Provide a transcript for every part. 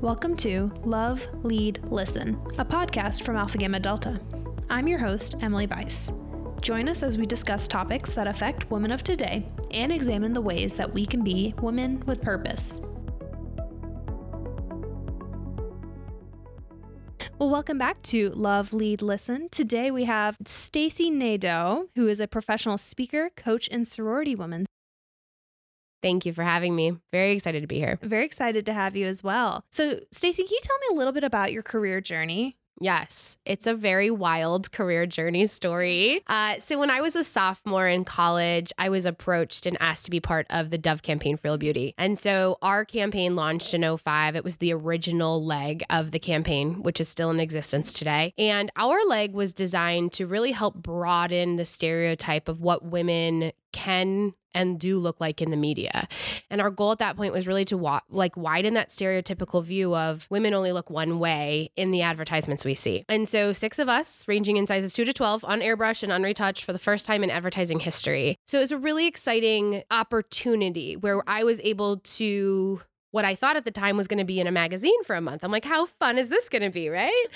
Welcome to Love, Lead, Listen, a podcast from Alpha Gamma Delta. I'm your host, Emily Bice. Join us as we discuss topics that affect women of today and examine the ways that we can be women with purpose. Well, welcome back to Love, Lead, Listen. Today we have Stacy Nadeau, who is a professional speaker, coach, and sorority woman. Thank you for having me. Very excited to be here. Very excited to have you as well. So, Stacy, can you tell me a little bit about your career journey? Yes, it's a very wild career journey story. Uh, so, when I was a sophomore in college, I was approached and asked to be part of the Dove campaign for Real Beauty. And so, our campaign launched in 05. It was the original leg of the campaign, which is still in existence today. And our leg was designed to really help broaden the stereotype of what women can and do look like in the media. And our goal at that point was really to wa- like widen that stereotypical view of women only look one way in the advertisements we see. And so six of us, ranging in sizes 2 to 12, on airbrush and unretouched for the first time in advertising history. So it was a really exciting opportunity where I was able to what I thought at the time was going to be in a magazine for a month. I'm like, how fun is this going to be? Right.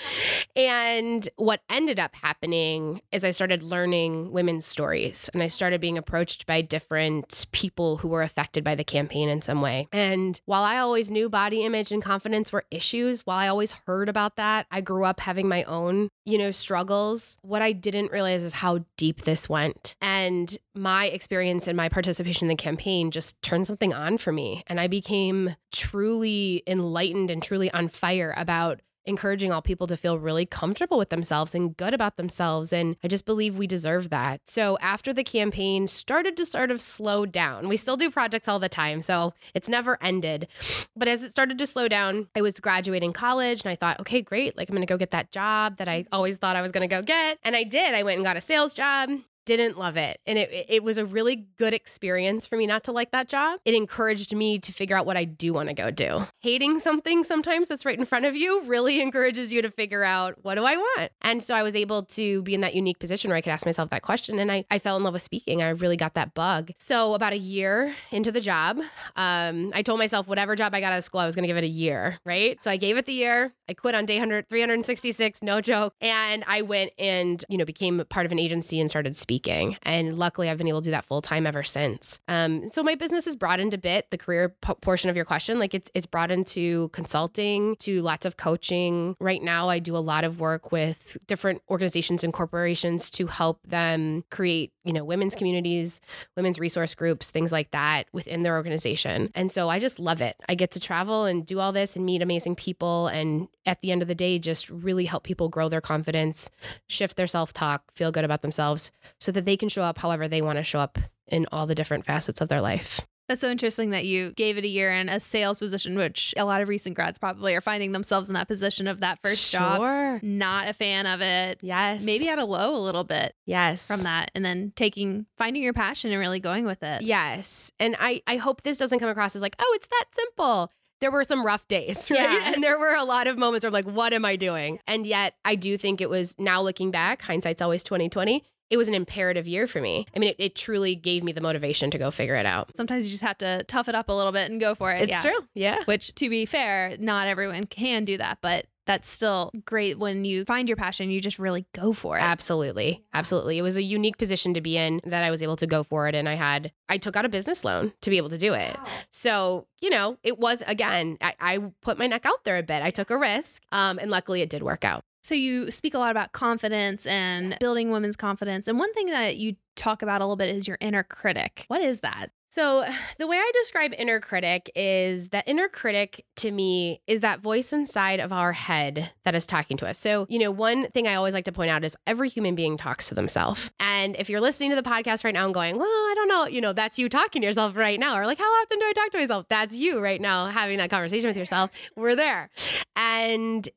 And what ended up happening is I started learning women's stories and I started being approached by different people who were affected by the campaign in some way. And while I always knew body image and confidence were issues, while I always heard about that, I grew up having my own, you know, struggles. What I didn't realize is how deep this went. And my experience and my participation in the campaign just turned something on for me. And I became truly enlightened and truly on fire about encouraging all people to feel really comfortable with themselves and good about themselves. And I just believe we deserve that. So after the campaign started to sort of slow down, we still do projects all the time. So it's never ended. But as it started to slow down, I was graduating college and I thought, okay, great. Like I'm going to go get that job that I always thought I was going to go get. And I did. I went and got a sales job didn't love it. And it, it was a really good experience for me not to like that job. It encouraged me to figure out what I do want to go do. Hating something sometimes that's right in front of you really encourages you to figure out what do I want? And so I was able to be in that unique position where I could ask myself that question. And I, I fell in love with speaking. I really got that bug. So about a year into the job, um, I told myself whatever job I got out of school, I was going to give it a year, right? So I gave it the year. I quit on day 100, 366, no joke. And I went and, you know, became part of an agency and started speaking speaking. And luckily, I've been able to do that full time ever since. Um, so my business has broadened a bit. The career p- portion of your question, like it's it's broadened to consulting, to lots of coaching. Right now, I do a lot of work with different organizations and corporations to help them create, you know, women's communities, women's resource groups, things like that within their organization. And so I just love it. I get to travel and do all this and meet amazing people and at the end of the day just really help people grow their confidence, shift their self-talk, feel good about themselves so that they can show up however they want to show up in all the different facets of their life. That's so interesting that you gave it a year in a sales position, which a lot of recent grads probably are finding themselves in that position of that first sure. job. Not a fan of it. Yes. Maybe at a low a little bit. Yes. From that. And then taking finding your passion and really going with it. Yes. And I, I hope this doesn't come across as like, oh, it's that simple there were some rough days, right? Yeah. And there were a lot of moments where I'm like, what am I doing? And yet I do think it was now looking back, hindsight's always 2020 it was an imperative year for me. I mean, it, it, truly gave me the motivation to go figure it out. Sometimes you just have to tough it up a little bit and go for it. It's yeah. true. Yeah. Which, to be fair, not everyone can do that, but that's still great when you find your passion, you just really go for it. Absolutely. Absolutely. It was a unique position to be in that I was able to go for it. And I had, I took out a business loan to be able to do it. Wow. So, you know, it was, again, I, I, put my neck out there a bit. I took a risk. Um, and luckily it did work out. So you speak a lot about confidence and building women's confidence. And one thing that you talk about a little bit is your inner critic. What is that? So, the way I describe inner critic is that inner critic to me is that voice inside of our head that is talking to us. So, you know, one thing I always like to point out is every human being talks to themselves. And if you're listening to the podcast right now and going, well, I don't know, you know, that's you talking to yourself right now, or like, how often do I talk to myself? That's you right now having that conversation with yourself. We're there. And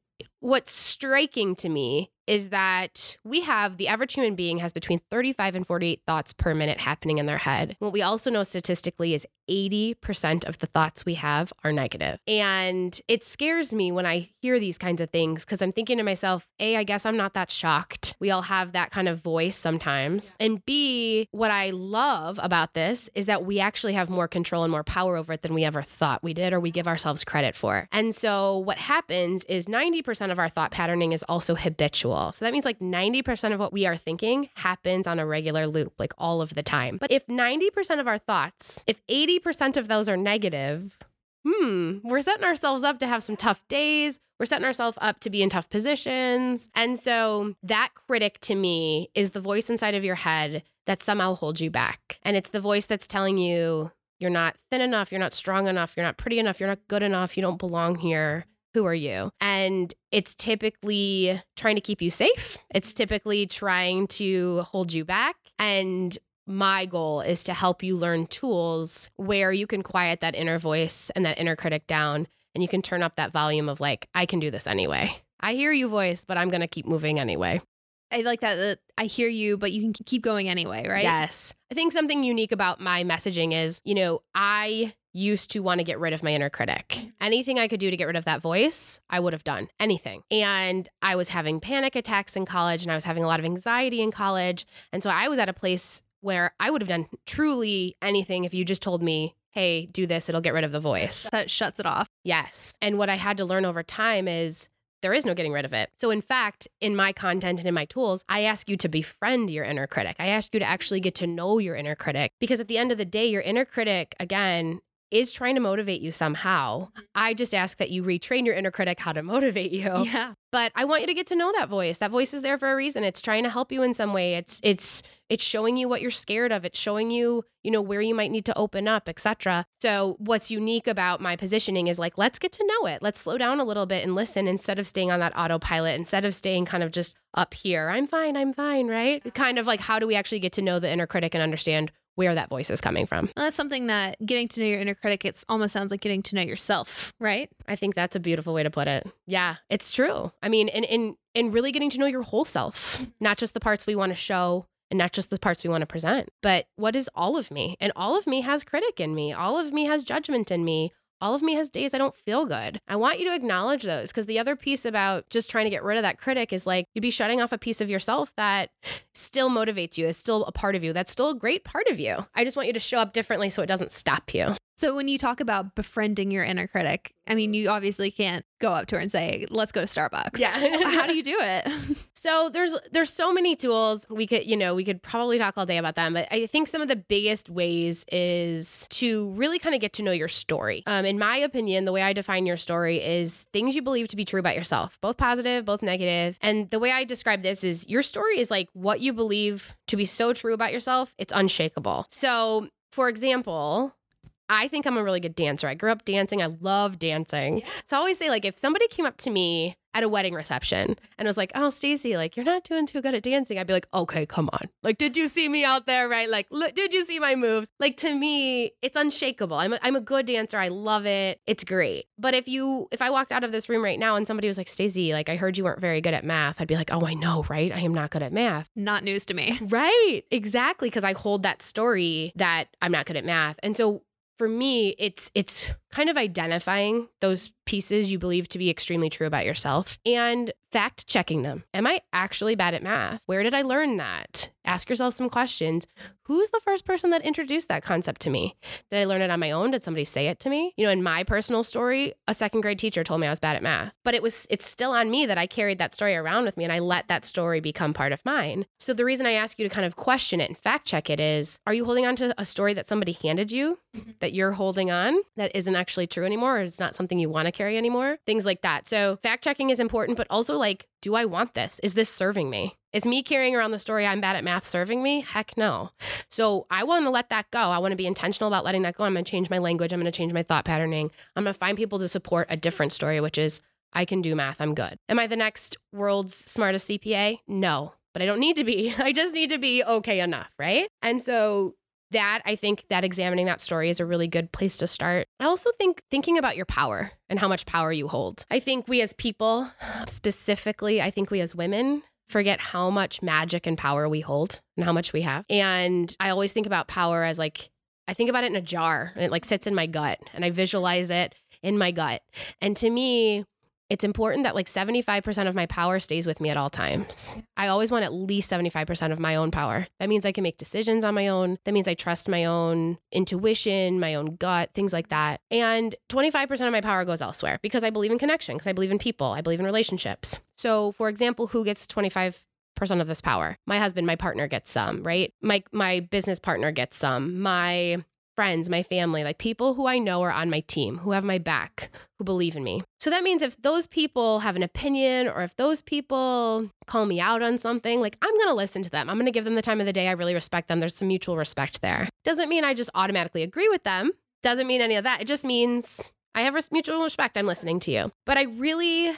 what's striking to me is that we have the average human being has between 35 and 48 thoughts per minute happening in their head. What we also know statistically is 80% of the thoughts we have are negative. And it scares me when I hear these kinds of things because I'm thinking to myself, A, I guess I'm not that shocked. We all have that kind of voice sometimes. And B, what I love about this is that we actually have more control and more power over it than we ever thought we did or we give ourselves credit for. And so what happens is 90% of our thought patterning is also habitual. So that means like 90% of what we are thinking happens on a regular loop, like all of the time. But if 90% of our thoughts, if 80% of those are negative, hmm, we're setting ourselves up to have some tough days. We're setting ourselves up to be in tough positions. And so that critic to me is the voice inside of your head that somehow holds you back. And it's the voice that's telling you you're not thin enough, you're not strong enough, you're not pretty enough, you're not good enough, you don't belong here. Who are you? And it's typically trying to keep you safe. It's typically trying to hold you back. And my goal is to help you learn tools where you can quiet that inner voice and that inner critic down and you can turn up that volume of like I can do this anyway. I hear you voice, but I'm going to keep moving anyway. I like that, that I hear you, but you can keep going anyway, right? Yes. I think something unique about my messaging is, you know, I used to want to get rid of my inner critic. Mm. Anything I could do to get rid of that voice, I would have done. Anything. And I was having panic attacks in college and I was having a lot of anxiety in college. And so I was at a place where I would have done truly anything if you just told me, hey, do this, it'll get rid of the voice. That shuts it off. Yes. And what I had to learn over time is there is no getting rid of it. So, in fact, in my content and in my tools, I ask you to befriend your inner critic. I ask you to actually get to know your inner critic because at the end of the day, your inner critic, again, is trying to motivate you somehow. I just ask that you retrain your inner critic how to motivate you. Yeah. But I want you to get to know that voice. That voice is there for a reason. It's trying to help you in some way. It's it's it's showing you what you're scared of. It's showing you, you know, where you might need to open up, etc. So what's unique about my positioning is like, let's get to know it. Let's slow down a little bit and listen instead of staying on that autopilot, instead of staying kind of just up here. I'm fine, I'm fine, right? Kind of like how do we actually get to know the inner critic and understand where that voice is coming from. Well, that's something that getting to know your inner critic, it almost sounds like getting to know yourself, right? I think that's a beautiful way to put it. Yeah, it's true. I mean, in in in really getting to know your whole self, not just the parts we want to show and not just the parts we want to present, but what is all of me? And all of me has critic in me. All of me has judgment in me all of me has days I don't feel good. I want you to acknowledge those because the other piece about just trying to get rid of that critic is like you'd be shutting off a piece of yourself that still motivates you, is still a part of you. That's still a great part of you. I just want you to show up differently so it doesn't stop you. So when you talk about befriending your inner critic, I mean, you obviously can't go up to her and say, "Let's go to Starbucks." Yeah. How do you do it? So there's there's so many tools we could you know we could probably talk all day about them, but I think some of the biggest ways is to really kind of get to know your story. Um, in my opinion, the way I define your story is things you believe to be true about yourself, both positive, both negative. And the way I describe this is your story is like what you believe to be so true about yourself, it's unshakable. So for example, I think I'm a really good dancer. I grew up dancing. I love dancing. Yeah. So I always say, like, if somebody came up to me at a wedding reception and was like, "Oh, Stacy, like you're not doing too good at dancing," I'd be like, "Okay, come on. Like, did you see me out there? Right? Like, look, did you see my moves? Like, to me, it's unshakable. I'm a, I'm a good dancer. I love it. It's great. But if you, if I walked out of this room right now and somebody was like, Stacy, like I heard you weren't very good at math, I'd be like, "Oh, I know, right? I am not good at math. Not news to me. Right? Exactly, because I hold that story that I'm not good at math, and so for me it's it's kind of identifying those pieces you believe to be extremely true about yourself and fact checking them. Am I actually bad at math? Where did I learn that? Ask yourself some questions. Who's the first person that introduced that concept to me? Did I learn it on my own? Did somebody say it to me? You know, in my personal story, a second grade teacher told me I was bad at math. But it was it's still on me that I carried that story around with me and I let that story become part of mine. So the reason I ask you to kind of question it and fact check it is, are you holding on to a story that somebody handed you mm-hmm. that you're holding on that isn't actually true anymore or it's not something you want to carry anymore? Things like that. So fact checking is important, but also like do I want this? Is this serving me? Is me carrying around the story I'm bad at math serving me? Heck no. So I want to let that go. I want to be intentional about letting that go. I'm going to change my language. I'm going to change my thought patterning. I'm going to find people to support a different story, which is I can do math. I'm good. Am I the next world's smartest CPA? No, but I don't need to be. I just need to be okay enough, right? And so that I think that examining that story is a really good place to start. I also think thinking about your power and how much power you hold. I think we as people, specifically, I think we as women forget how much magic and power we hold and how much we have. And I always think about power as like I think about it in a jar and it like sits in my gut and I visualize it in my gut. And to me, it's important that like 75% of my power stays with me at all times. I always want at least 75% of my own power. That means I can make decisions on my own. That means I trust my own intuition, my own gut, things like that. And 25% of my power goes elsewhere because I believe in connection, because I believe in people, I believe in relationships. So, for example, who gets 25 percent of this power. My husband, my partner gets some, right? My my business partner gets some. My friends, my family, like people who I know are on my team, who have my back, who believe in me. So that means if those people have an opinion or if those people call me out on something, like I'm going to listen to them. I'm going to give them the time of the day. I really respect them. There's some mutual respect there. Doesn't mean I just automatically agree with them. Doesn't mean any of that. It just means I have mutual respect. I'm listening to you. But I really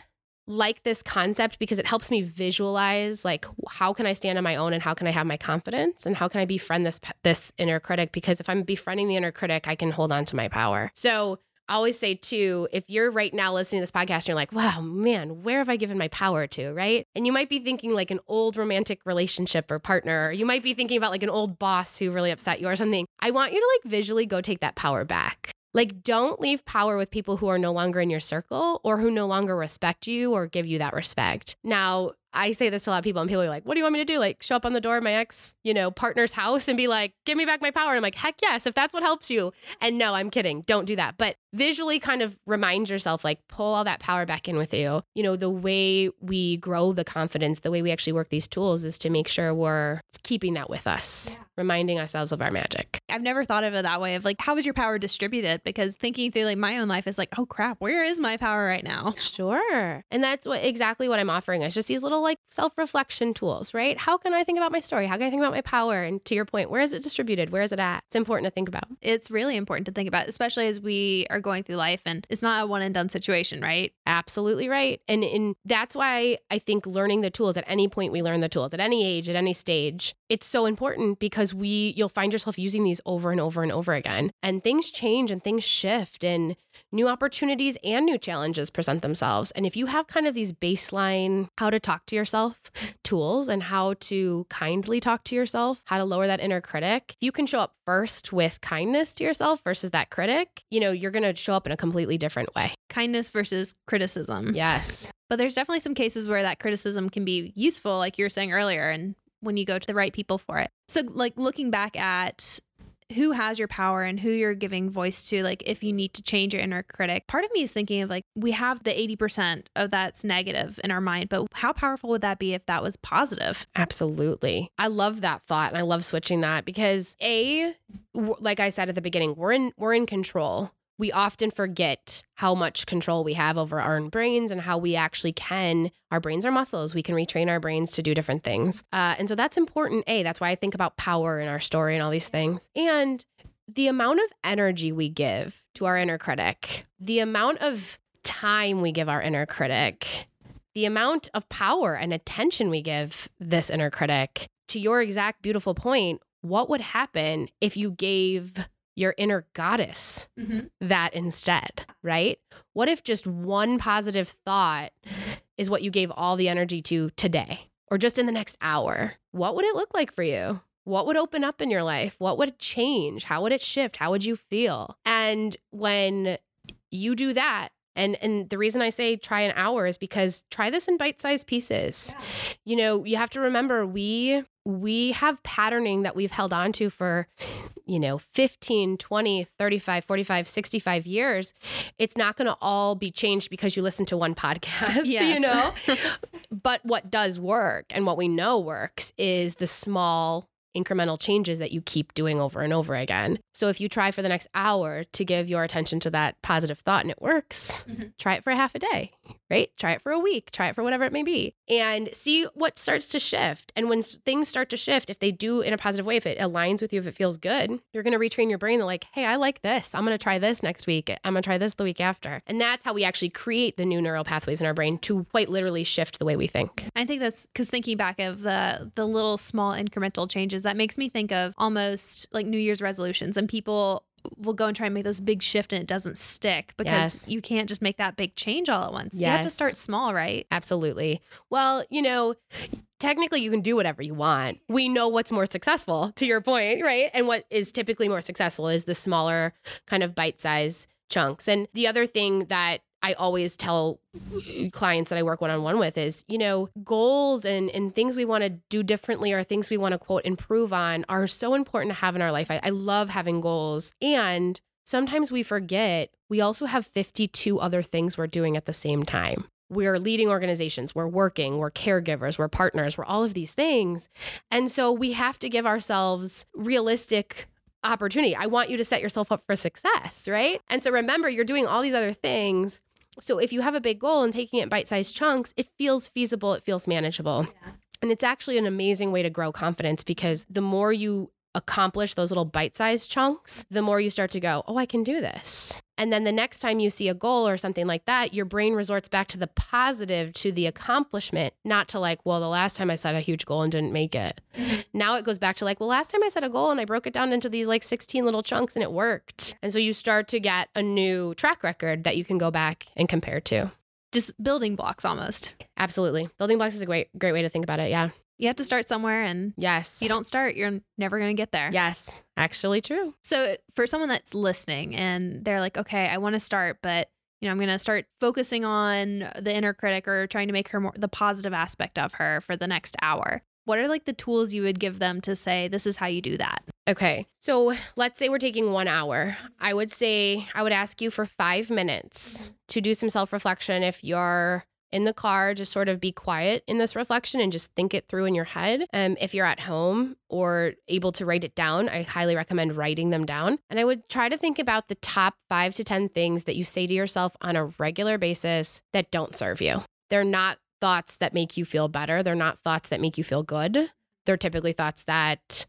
like this concept because it helps me visualize like how can I stand on my own and how can I have my confidence and how can I befriend this this inner critic because if I'm befriending the inner critic I can hold on to my power. So I always say too, if you're right now listening to this podcast and you're like, wow, man, where have I given my power to? Right. And you might be thinking like an old romantic relationship or partner, or you might be thinking about like an old boss who really upset you or something. I want you to like visually go take that power back. Like, don't leave power with people who are no longer in your circle or who no longer respect you or give you that respect. Now, I say this to a lot of people, and people are like, What do you want me to do? Like, show up on the door of my ex, you know, partner's house and be like, Give me back my power. And I'm like, Heck yes, if that's what helps you. And no, I'm kidding. Don't do that. But visually kind of remind yourself, like, pull all that power back in with you. You know, the way we grow the confidence, the way we actually work these tools is to make sure we're keeping that with us, yeah. reminding ourselves of our magic. I've never thought of it that way of like, how is your power distributed? Because thinking through like my own life is like, oh crap, where is my power right now? Sure. And that's what exactly what I'm offering us just these little like self reflection tools, right? How can I think about my story? How can I think about my power? And to your point, where is it distributed? Where is it at? It's important to think about. It's really important to think about, especially as we are going through life and it's not a one and done situation, right? Absolutely right. And, and that's why I think learning the tools at any point we learn the tools, at any age, at any stage, it's so important because we you'll find yourself using these over and over and over again. And things change and things shift and new opportunities and new challenges present themselves. And if you have kind of these baseline how to talk to yourself tools and how to kindly talk to yourself, how to lower that inner critic, you can show up first with kindness to yourself versus that critic, you know, you're going to show up in a completely different way. Kindness versus criticism. Yes. But there's definitely some cases where that criticism can be useful, like you were saying earlier, and when you go to the right people for it. So, like looking back at who has your power and who you're giving voice to like if you need to change your inner critic. Part of me is thinking of like we have the 80% of that's negative in our mind but how powerful would that be if that was positive? Absolutely. I love that thought and i love switching that because a like i said at the beginning we're in we're in control we often forget how much control we have over our own brains and how we actually can. Our brains are muscles. We can retrain our brains to do different things. Uh, and so that's important. A, that's why I think about power in our story and all these things. And the amount of energy we give to our inner critic, the amount of time we give our inner critic, the amount of power and attention we give this inner critic, to your exact beautiful point, what would happen if you gave your inner goddess mm-hmm. that instead, right? What if just one positive thought is what you gave all the energy to today or just in the next hour? What would it look like for you? What would open up in your life? What would change? How would it shift? How would you feel? And when you do that, and and the reason I say try an hour is because try this in bite-sized pieces. Yeah. You know, you have to remember we we have patterning that we've held on to for you know 15 20 35 45 65 years it's not going to all be changed because you listen to one podcast yes. you know but what does work and what we know works is the small incremental changes that you keep doing over and over again. So if you try for the next hour to give your attention to that positive thought and it works, mm-hmm. try it for half a day, right? Try it for a week, try it for whatever it may be, and see what starts to shift. And when things start to shift, if they do in a positive way, if it aligns with you, if it feels good, you're going to retrain your brain. Like, hey, I like this. I'm going to try this next week. I'm going to try this the week after. And that's how we actually create the new neural pathways in our brain to quite literally shift the way we think. I think that's because thinking back of the the little small incremental changes that makes me think of almost like New Year's resolutions and people will go and try and make this big shift and it doesn't stick because yes. you can't just make that big change all at once. Yes. You have to start small, right? Absolutely. Well, you know, technically you can do whatever you want. We know what's more successful to your point, right? And what is typically more successful is the smaller kind of bite size chunks. And the other thing that I always tell clients that I work one on one with is, you know, goals and, and things we want to do differently or things we want to quote improve on are so important to have in our life. I, I love having goals. And sometimes we forget we also have 52 other things we're doing at the same time we're leading organizations, we're working, we're caregivers, we're partners, we're all of these things. And so we have to give ourselves realistic opportunity. I want you to set yourself up for success, right? And so remember, you're doing all these other things. So if you have a big goal and taking it bite sized chunks, it feels feasible, it feels manageable. Yeah. And it's actually an amazing way to grow confidence because the more you accomplish those little bite sized chunks, the more you start to go, oh, I can do this. And then the next time you see a goal or something like that, your brain resorts back to the positive, to the accomplishment, not to like, well, the last time I set a huge goal and didn't make it. Mm-hmm. Now it goes back to like, well, last time I set a goal and I broke it down into these like 16 little chunks and it worked. And so you start to get a new track record that you can go back and compare to. Just building blocks almost. Absolutely. Building blocks is a great, great way to think about it. Yeah you have to start somewhere and yes. you don't start you're never going to get there. Yes. Actually true. So for someone that's listening and they're like okay i want to start but you know i'm going to start focusing on the inner critic or trying to make her more the positive aspect of her for the next hour what are like the tools you would give them to say this is how you do that? Okay. So let's say we're taking one hour. I would say i would ask you for five minutes mm-hmm. to do some self-reflection if you're in the car, just sort of be quiet in this reflection and just think it through in your head. Um, if you're at home or able to write it down, I highly recommend writing them down. And I would try to think about the top five to 10 things that you say to yourself on a regular basis that don't serve you. They're not thoughts that make you feel better, they're not thoughts that make you feel good. They're typically thoughts that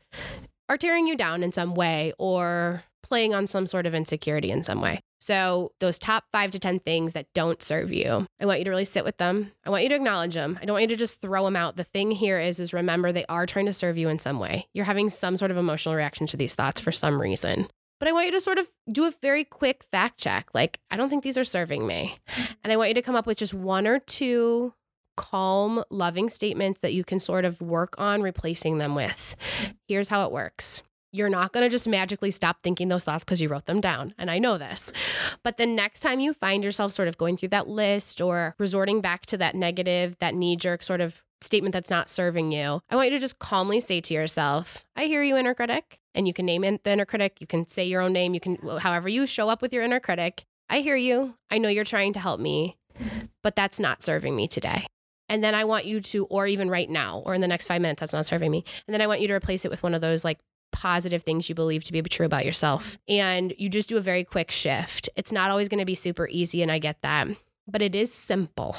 are tearing you down in some way or playing on some sort of insecurity in some way. So, those top five to 10 things that don't serve you, I want you to really sit with them. I want you to acknowledge them. I don't want you to just throw them out. The thing here is, is remember they are trying to serve you in some way. You're having some sort of emotional reaction to these thoughts for some reason. But I want you to sort of do a very quick fact check. Like, I don't think these are serving me. And I want you to come up with just one or two calm, loving statements that you can sort of work on replacing them with. Here's how it works you're not going to just magically stop thinking those thoughts because you wrote them down. And I know this. But the next time you find yourself sort of going through that list or resorting back to that negative, that knee jerk sort of statement that's not serving you, I want you to just calmly say to yourself, I hear you, inner critic. And you can name in the inner critic. You can say your own name. You can, however, you show up with your inner critic. I hear you. I know you're trying to help me, but that's not serving me today. And then I want you to, or even right now, or in the next five minutes, that's not serving me. And then I want you to replace it with one of those like positive things you believe to be true about yourself. And you just do a very quick shift. It's not always going to be super easy, and I get that, but it is simple.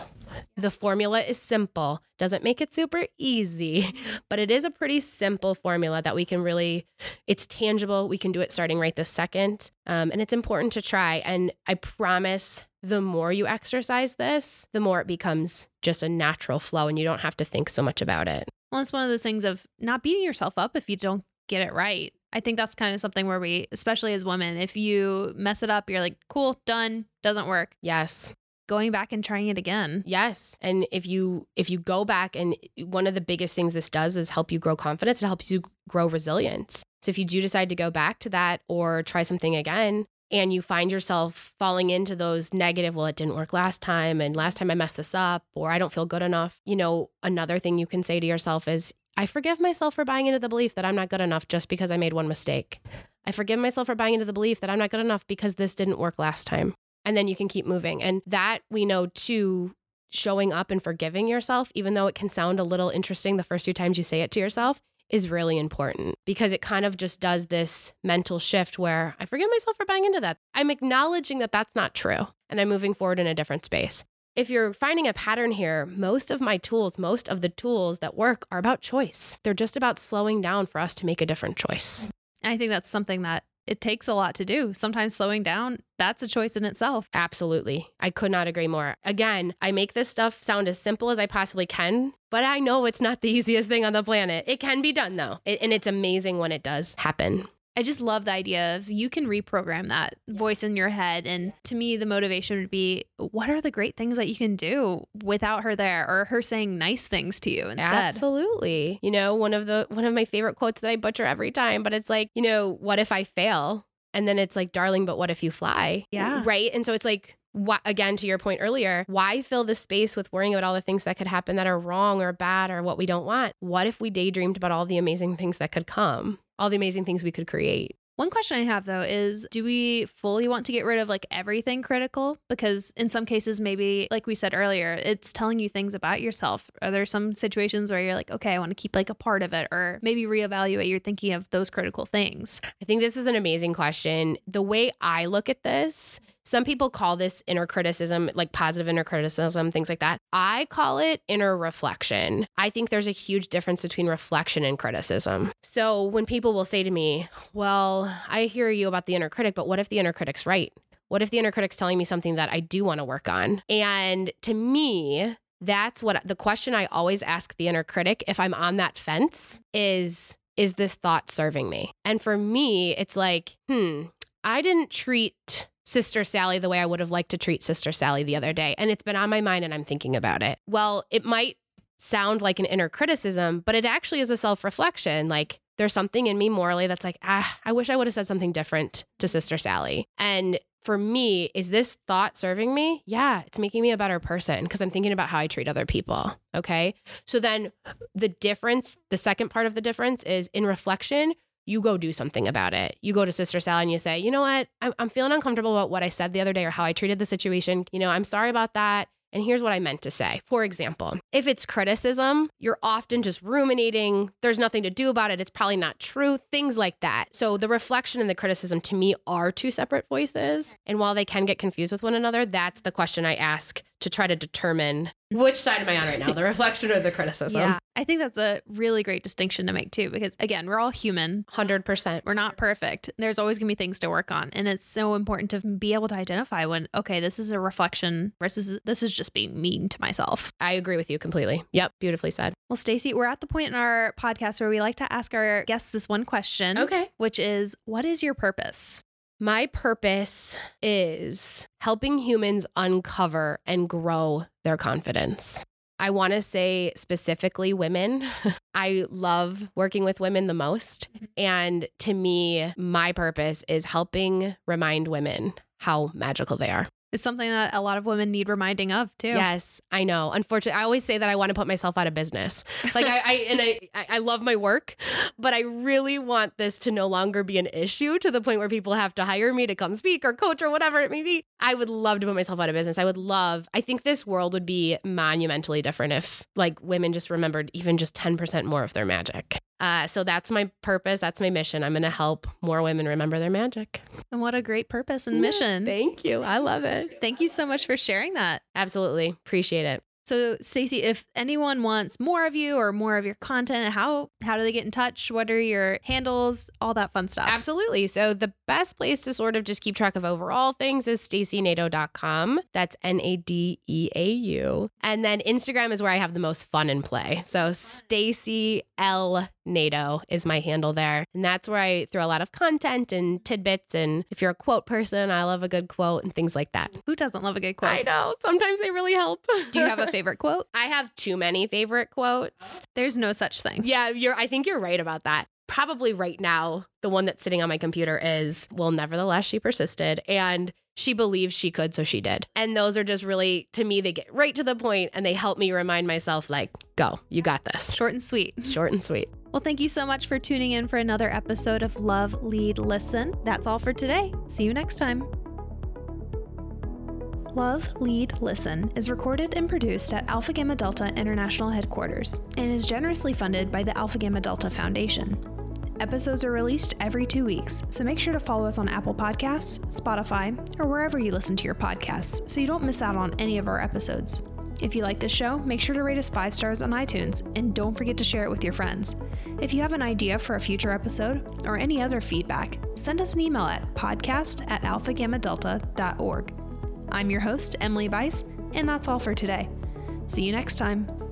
The formula is simple. Doesn't make it super easy, but it is a pretty simple formula that we can really, it's tangible. We can do it starting right this second. Um, and it's important to try. And I promise the more you exercise this, the more it becomes just a natural flow and you don't have to think so much about it. Well, it's one of those things of not beating yourself up if you don't get it right. I think that's kind of something where we, especially as women, if you mess it up, you're like, cool, done, doesn't work. Yes. Going back and trying it again. Yes. And if you if you go back and one of the biggest things this does is help you grow confidence, it helps you grow resilience. So if you do decide to go back to that or try something again, and you find yourself falling into those negative, well, it didn't work last time, and last time I messed this up, or I don't feel good enough. You know, another thing you can say to yourself is, I forgive myself for buying into the belief that I'm not good enough just because I made one mistake. I forgive myself for buying into the belief that I'm not good enough because this didn't work last time. And then you can keep moving. And that we know too, showing up and forgiving yourself, even though it can sound a little interesting the first few times you say it to yourself, is really important because it kind of just does this mental shift where I forgive myself for buying into that. I'm acknowledging that that's not true and I'm moving forward in a different space if you're finding a pattern here, most of my tools, most of the tools that work are about choice. They're just about slowing down for us to make a different choice. And I think that's something that it takes a lot to do. Sometimes slowing down, that's a choice in itself. Absolutely. I could not agree more. Again, I make this stuff sound as simple as I possibly can, but I know it's not the easiest thing on the planet. It can be done though. It, and it's amazing when it does happen. I just love the idea of you can reprogram that voice in your head. And to me, the motivation would be what are the great things that you can do without her there or her saying nice things to you instead? Absolutely. You know, one of the one of my favorite quotes that I butcher every time, but it's like, you know, what if I fail? And then it's like, darling, but what if you fly? Yeah. Right. And so it's like, what, again, to your point earlier, why fill the space with worrying about all the things that could happen that are wrong or bad or what we don't want? What if we daydreamed about all the amazing things that could come, all the amazing things we could create? One question I have though is do we fully want to get rid of like everything critical? Because in some cases, maybe like we said earlier, it's telling you things about yourself. Are there some situations where you're like, okay, I want to keep like a part of it, or maybe reevaluate your thinking of those critical things? I think this is an amazing question. The way I look at this, some people call this inner criticism, like positive inner criticism, things like that. I call it inner reflection. I think there's a huge difference between reflection and criticism. So when people will say to me, Well, I hear you about the inner critic, but what if the inner critic's right? What if the inner critic's telling me something that I do want to work on? And to me, that's what the question I always ask the inner critic if I'm on that fence is is this thought serving me? And for me, it's like, hmm, I didn't treat Sister Sally the way I would have liked to treat Sister Sally the other day. And it's been on my mind and I'm thinking about it. Well, it might sound like an inner criticism, but it actually is a self reflection. Like there's something in me morally that's like, ah, I wish I would have said something different to Sister Sally. And for me, is this thought serving me? Yeah, it's making me a better person because I'm thinking about how I treat other people. Okay. So then the difference, the second part of the difference is in reflection, you go do something about it. You go to Sister Sally and you say, you know what? I'm, I'm feeling uncomfortable about what I said the other day or how I treated the situation. You know, I'm sorry about that. And here's what I meant to say. For example, if it's criticism, you're often just ruminating. There's nothing to do about it. It's probably not true. Things like that. So the reflection and the criticism to me are two separate voices. And while they can get confused with one another, that's the question I ask to try to determine which side am I on right now, the reflection or the criticism. Yeah. I think that's a really great distinction to make too, because again, we're all human. 100%. We're not perfect. There's always going to be things to work on. And it's so important to be able to identify when, okay, this is a reflection versus this is just being mean to myself. I agree with you completely. Yep. Beautifully said. Well, Stacy, we're at the point in our podcast where we like to ask our guests this one question. Okay. Which is, what is your purpose? My purpose is helping humans uncover and grow their confidence. I want to say specifically women. I love working with women the most. And to me, my purpose is helping remind women how magical they are. It's something that a lot of women need reminding of too. Yes, I know. Unfortunately, I always say that I want to put myself out of business. Like I, I and I, I love my work, but I really want this to no longer be an issue to the point where people have to hire me to come speak or coach or whatever it may be. I would love to put myself out of business. I would love. I think this world would be monumentally different if like women just remembered even just ten percent more of their magic. Uh, so that's my purpose. That's my mission. I'm going to help more women remember their magic. And what a great purpose and mission. Thank you. I love it. Thank you so much for sharing that. Absolutely. Appreciate it. So, Stacy, if anyone wants more of you or more of your content, how how do they get in touch? What are your handles? All that fun stuff. Absolutely. So the best place to sort of just keep track of overall things is stacynadeau.com. That's N A D E A U. And then Instagram is where I have the most fun and play. So Stacy L Nadeau is my handle there. And that's where I throw a lot of content and tidbits. And if you're a quote person, I love a good quote and things like that. Who doesn't love a good quote? I know. Sometimes they really help. Do you have a favorite quote? I have too many favorite quotes. There's no such thing. Yeah, you're I think you're right about that. Probably right now, the one that's sitting on my computer is, well, nevertheless, she persisted. And she believed she could, so she did. And those are just really, to me, they get right to the point and they help me remind myself, like, go, you got this. Short and sweet. Short and sweet. Well, thank you so much for tuning in for another episode of Love, Lead, Listen. That's all for today. See you next time. Love, Lead, Listen is recorded and produced at Alpha Gamma Delta International Headquarters and is generously funded by the Alpha Gamma Delta Foundation. Episodes are released every two weeks, so make sure to follow us on Apple Podcasts, Spotify, or wherever you listen to your podcasts so you don't miss out on any of our episodes. If you like this show, make sure to rate us five stars on iTunes and don't forget to share it with your friends. If you have an idea for a future episode or any other feedback, send us an email at podcast at alphagammadelta.org. I'm your host, Emily Bice, and that's all for today. See you next time.